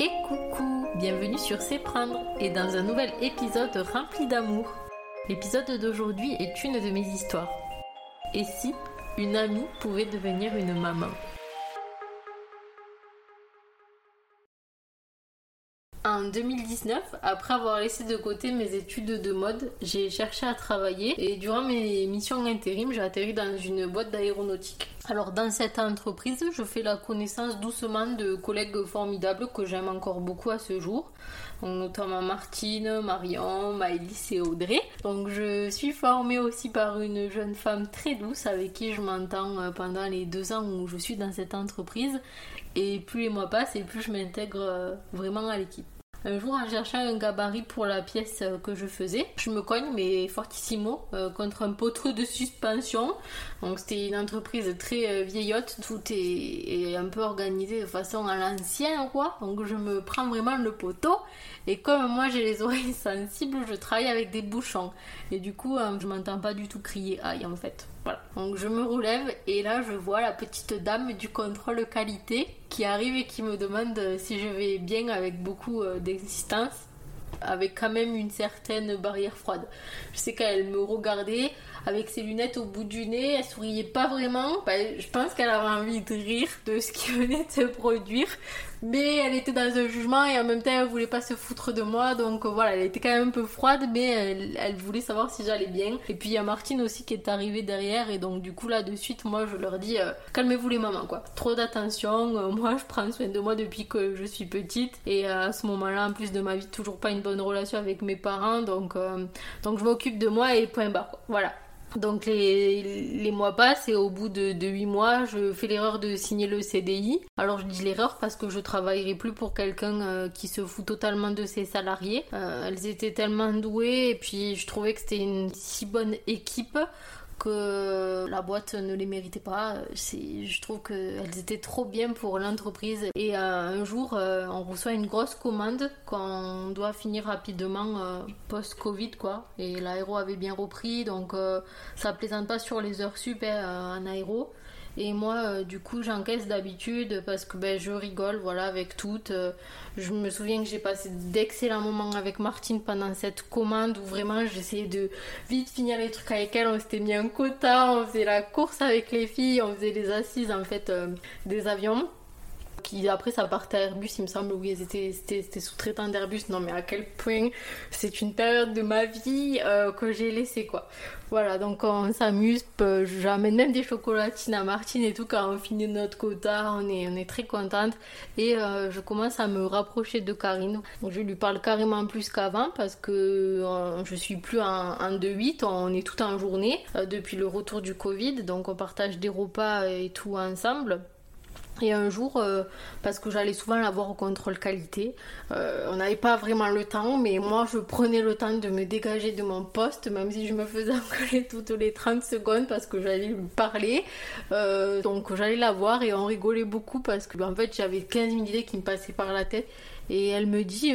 Et coucou, bienvenue sur C'est Prendre et dans un nouvel épisode rempli d'amour. L'épisode d'aujourd'hui est une de mes histoires. Et si une amie pouvait devenir une maman? 2019, après avoir laissé de côté mes études de mode, j'ai cherché à travailler et durant mes missions intérim, j'ai atterri dans une boîte d'aéronautique. Alors dans cette entreprise, je fais la connaissance doucement de collègues formidables que j'aime encore beaucoup à ce jour, notamment Martine, Marion, Maëlys et Audrey. Donc je suis formée aussi par une jeune femme très douce avec qui je m'entends pendant les deux ans où je suis dans cette entreprise. Et plus les mois passent et plus je m'intègre vraiment à l'équipe. Un jour, en cherchant un gabarit pour la pièce euh, que je faisais, je me cogne, mais fortissimo, euh, contre un poteau de suspension. Donc, c'était une entreprise très euh, vieillotte. Tout est, un peu organisé de façon à l'ancien, quoi. Donc, je me prends vraiment le poteau. Et comme moi, j'ai les oreilles sensibles, je travaille avec des bouchons. Et du coup, je m'entends pas du tout crier aïe, en fait. Donc je me relève et là je vois la petite dame du contrôle qualité qui arrive et qui me demande si je vais bien avec beaucoup euh, d'existence avec quand même une certaine barrière froide. Je sais qu'elle me regardait avec ses lunettes au bout du nez, elle souriait pas vraiment. Bah, je pense qu'elle avait envie de rire de ce qui venait de se produire, mais elle était dans un jugement et en même temps elle voulait pas se foutre de moi, donc voilà, elle était quand même un peu froide, mais elle, voulait savoir si j'allais bien. Et puis il y a Martine aussi qui est arrivée derrière, et donc du coup là de suite, moi je leur dis euh, calmez-vous les mamans quoi, trop d'attention, euh, moi je prends soin de moi depuis que je suis petite, et à ce moment-là, en plus de ma vie, toujours pas une bonne relation avec mes parents, donc, euh, donc je m'occupe de moi et point barre. Voilà. Donc les, mois passent et au bout de, de 8 mois, je fais l'erreur de signer le CDI. Alors je dis l'erreur parce que je travaillerai plus pour quelqu'un euh, qui se fout totalement de ses salariés. Euh, elles étaient tellement douées et puis je trouvais que c'était une si bonne équipe que la boîte ne les méritait pas. Je trouve qu'elles étaient trop bien pour l'entreprise. Et euh, un jour, euh, on reçoit une grosse commande qu'on doit finir rapidement euh, post-Covid, quoi. Et l'aéro avait bien repris, donc ça plaisante pas sur les heures sup en aéro. Et moi, euh, du coup, j'encaisse d'habitude parce que ben, je rigole voilà, avec toutes. Euh, je me souviens que j'ai passé d'excellents moments avec Martine pendant cette commande où vraiment j'essayais de vite finir les trucs avec elle. On s'était mis un quota, on faisait la course avec les filles, on faisait les assises en fait euh, des avions. Après ça partait à Airbus, il me semble, oui, ils étaient, c'était, sous-traitants d'Airbus. Non, mais à quel point c'est une période de ma vie euh, que j'ai laissé quoi. Voilà, donc on s'amuse, j'amène même des chocolatines à Martine et tout quand on finit notre quota, on est, très contente. Et euh, je commence à me rapprocher de Karine. Je lui parle carrément plus qu'avant parce que euh, je suis plus en 2-8, on est tout en journée depuis le retour du Covid, donc on partage des repas et tout ensemble. Et un jour, euh, parce que j'allais souvent la voir au contrôle qualité, euh, on n'avait pas vraiment le temps, mais moi je prenais le temps de me dégager de mon poste, même si je me faisais engueuler toutes les 30 secondes parce que j'allais lui parler. Euh, donc j'allais la voir et on rigolait beaucoup parce que fait j'avais 15 000 idées qui me passaient par la tête. Et elle me dit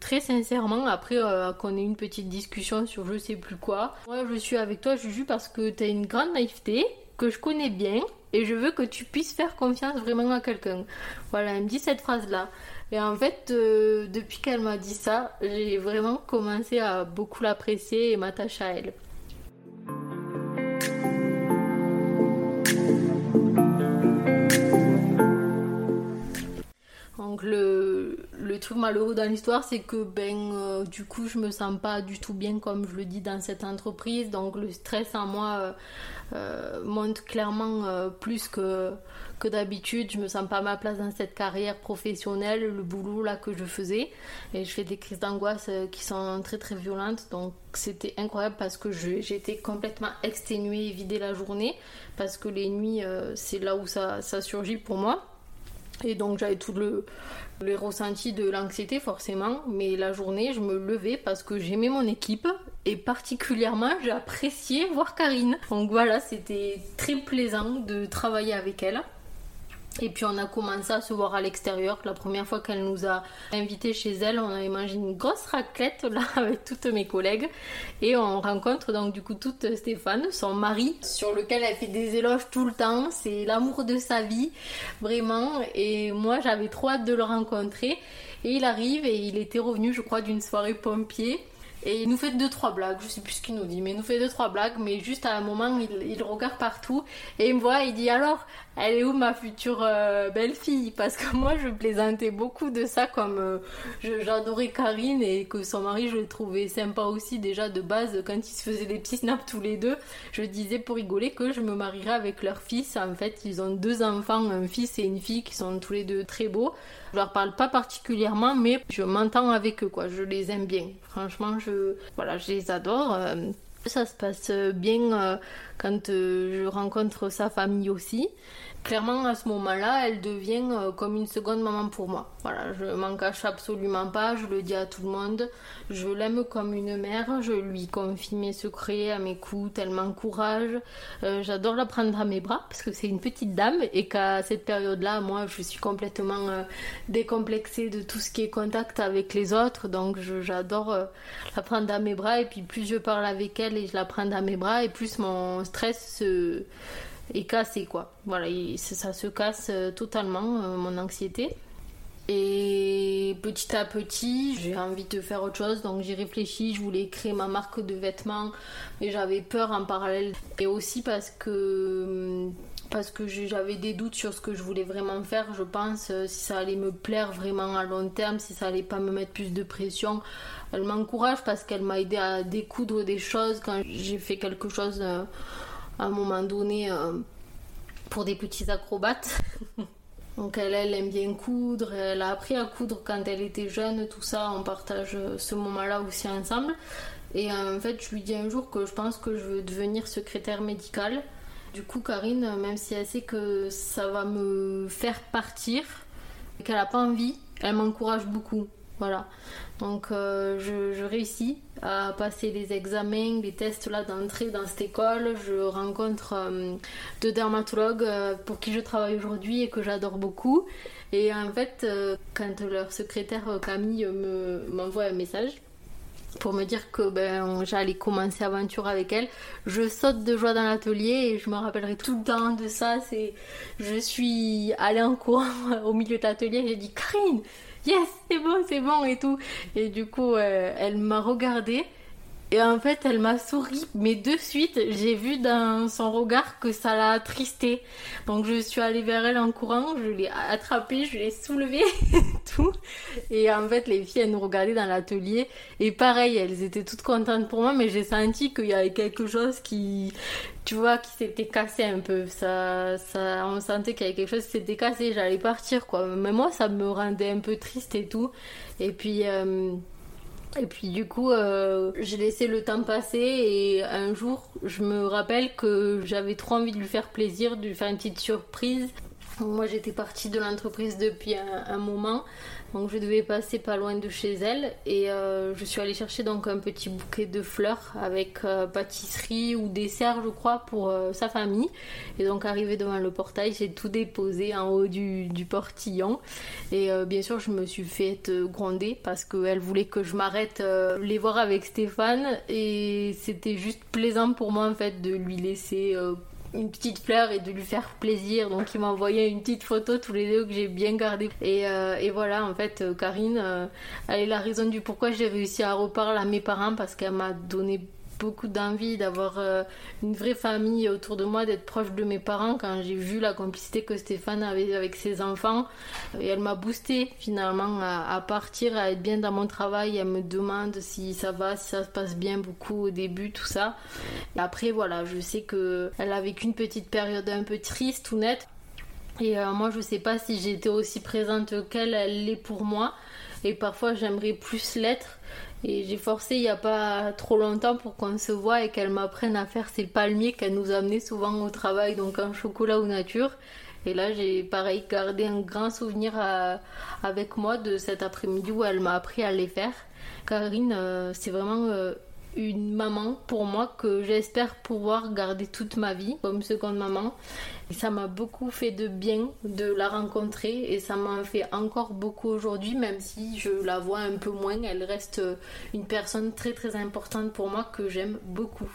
très sincèrement, après qu'on ait une petite discussion sur je sais plus quoi, moi je suis avec toi Juju parce que tu as une grande naïveté, que je connais bien, et je veux que tu puisses faire confiance vraiment à quelqu'un. Voilà, elle me dit cette phrase-là. Et en fait, euh, depuis qu'elle m'a dit ça, j'ai vraiment commencé à beaucoup l'apprécier et m'attacher à elle. Donc le, truc malheureux dans l'histoire, c'est que ben euh, du coup je me sens pas du tout bien comme je le dis dans cette entreprise. Donc le stress en moi euh, euh, monte clairement plus que, d'habitude. Je me sens pas à ma place dans cette carrière professionnelle, le boulot là que je faisais. Et je fais des crises d'angoisse qui sont très très violentes. Donc c'était incroyable parce que j'étais complètement exténuée et vidée la journée. Parce que les nuits, c'est là où ça surgit pour moi. Et donc j'avais tout le, le ressenti de l'anxiété forcément, mais la journée je me levais parce que j'aimais mon équipe et particulièrement j'appréciais voir Karine. Donc voilà, c'était très plaisant de travailler avec elle. Et puis on a commencé à se voir à l'extérieur. La première fois qu'elle nous a invités chez elle, on avait mangé une grosse raclette là avec toutes mes collègues. Et on rencontre donc du coup toute Stéphane, son mari, sur lequel elle fait des éloges tout le temps. C'est l'amour de sa vie, vraiment. Et moi j'avais trop hâte de le rencontrer. Et il arrive et il était revenu, je crois, d'une soirée pompier. Et il nous fait deux trois blagues, je sais plus ce qu'il nous dit, mais il nous fait deux trois blagues, mais juste à un moment il, regarde partout et il me voit, il dit alors elle est où ma future euh, belle-fille? Parce que moi je plaisantais beaucoup de ça comme euh, j'adorais Karine et que son mari je le trouvais sympa aussi déjà de base quand ils se faisaient des petits snaps tous les deux. Je disais pour rigoler que je me marierais avec leur fils. En fait ils ont deux enfants, un fils et une fille qui sont tous les deux très beaux. Je leur parle pas particulièrement mais je m'entends avec eux quoi, je les aime bien. Franchement je, voilà, je les adore. Euh, ça se passe bien quand je rencontre sa famille aussi clairement à ce moment-là, elle devient euh, comme une seconde maman pour moi. Voilà, je m'en cache absolument pas, je le dis à tout le monde. Je l'aime comme une mère, je lui confie mes secrets, mes coups, elle m'encourage. Euh, j'adore la prendre à mes bras parce que c'est une petite dame et qu'à cette période-là, moi, je suis complètement euh, décomplexée de tout ce qui est contact avec les autres. Donc j'adore la prendre à mes bras et puis plus je parle avec elle et je la prends à mes bras et plus mon stress se et cassé quoi. Voilà, ça se casse euh, totalement euh, mon anxiété. Et petit à petit, j'ai envie de faire autre chose, donc j'ai réfléchi, je voulais créer ma marque de vêtements, mais j'avais peur en parallèle. Et aussi parce que parce que j'avais des doutes sur ce que je voulais vraiment faire, je pense, euh, si ça allait me plaire vraiment à long terme, si ça allait pas me mettre plus de pression. Elle m'encourage parce qu'elle m'a aidé à découdre des choses quand j'ai fait quelque chose à un moment donné euh, pour des petits acrobates. Donc elle, elle aime bien coudre, elle a appris à coudre quand elle était jeune, tout ça, on partage ce moment-là aussi ensemble. Et en fait, je lui dis un jour que je pense que je veux devenir secrétaire médicale. Du coup, Karine, même si elle sait que ça va me faire partir, qu'elle n'a pas envie, elle m'encourage beaucoup. Voilà. Donc euh, je, réussis à passer les examens, les tests là d'entrée dans cette école. Je rencontre euh, deux dermatologues euh, pour qui je travaille aujourd'hui et que j'adore beaucoup. Et en fait, quand leur secrétaire Camille m'envoie un message pour me dire que ben, j'allais commencer aventure avec elle, je saute de joie dans l'atelier et je me rappellerai tout le temps de ça. Je suis allée en courant au milieu de l'atelier, j'ai dit Karine yes, c'est bon, c'est bon et tout. Et du coup, euh, elle m'a regardé. Et en fait, elle m'a souri, mais de suite, j'ai vu dans son regard que ça l'a attristé. Donc, je suis allée vers elle en courant, je l'ai attrapée, je l'ai soulevée, tout. Et en fait, les filles, elles nous regardaient dans l'atelier. Et pareil, elles étaient toutes contentes pour moi, mais j'ai senti qu'il y avait quelque chose qui, tu vois, qui s'était cassé un peu. Ça, ça, on sentait qu'il y avait quelque chose qui s'était cassé. J'allais partir, quoi. Mais moi, ça me rendait un peu triste et tout. Et puis, euh, et puis du coup, euh, j'ai laissé le temps passer et un jour, je me rappelle que j'avais trop envie de lui faire plaisir, de lui faire une petite surprise. Moi, j'étais partie de l'entreprise depuis un, moment, donc je devais passer pas loin de chez elle et euh, je suis allée chercher donc un petit bouquet de fleurs avec euh, pâtisserie ou dessert, je crois, pour euh, sa famille. Et donc arrivé devant le portail, j'ai tout déposé en haut du, du portillon et bien sûr, je me suis fait gronder parce qu'elle voulait que je m'arrête les voir avec Stéphane et c'était juste plaisant pour moi en fait de lui laisser une petite fleur et de lui faire plaisir. Donc il m'a envoyé une petite photo tous les deux que j'ai bien gardé. Et, euh, et, voilà, en fait, euh, Karine, euh, elle est la raison du pourquoi j'ai réussi à reparler à mes parents parce qu'elle m'a donné beaucoup d'envie d'avoir euh, une vraie famille autour de moi, d'être proche de mes parents quand j'ai vu la complicité que Stéphane avait avec ses enfants. Et elle m'a boosté finalement à, partir, à être bien dans mon travail. Elle me demande si ça va, si ça se passe bien beaucoup au début, tout ça. Après, voilà, je sais que elle a vécu une petite période un peu triste ou nette. Et euh, moi, je sais pas si j'étais aussi présente qu'elle, elle l'est pour moi. Et parfois, j'aimerais plus l'être. Et j'ai forcé il n'y a pas trop longtemps pour qu'on se voit et qu'elle m'apprenne à faire ces palmiers qu'elle nous amenait souvent au travail, donc en chocolat ou nature. Et là, j'ai pareil gardé un grand souvenir avec moi de cet après-midi où elle m'a appris à les faire. Karine, euh, c'est vraiment euh, une maman pour moi que j'espère pouvoir garder toute ma vie comme seconde maman. Et ça m'a beaucoup fait de bien de la rencontrer et ça m'en fait encore beaucoup aujourd'hui, même si je la vois un peu moins. Elle reste une personne très très importante pour moi que j'aime beaucoup.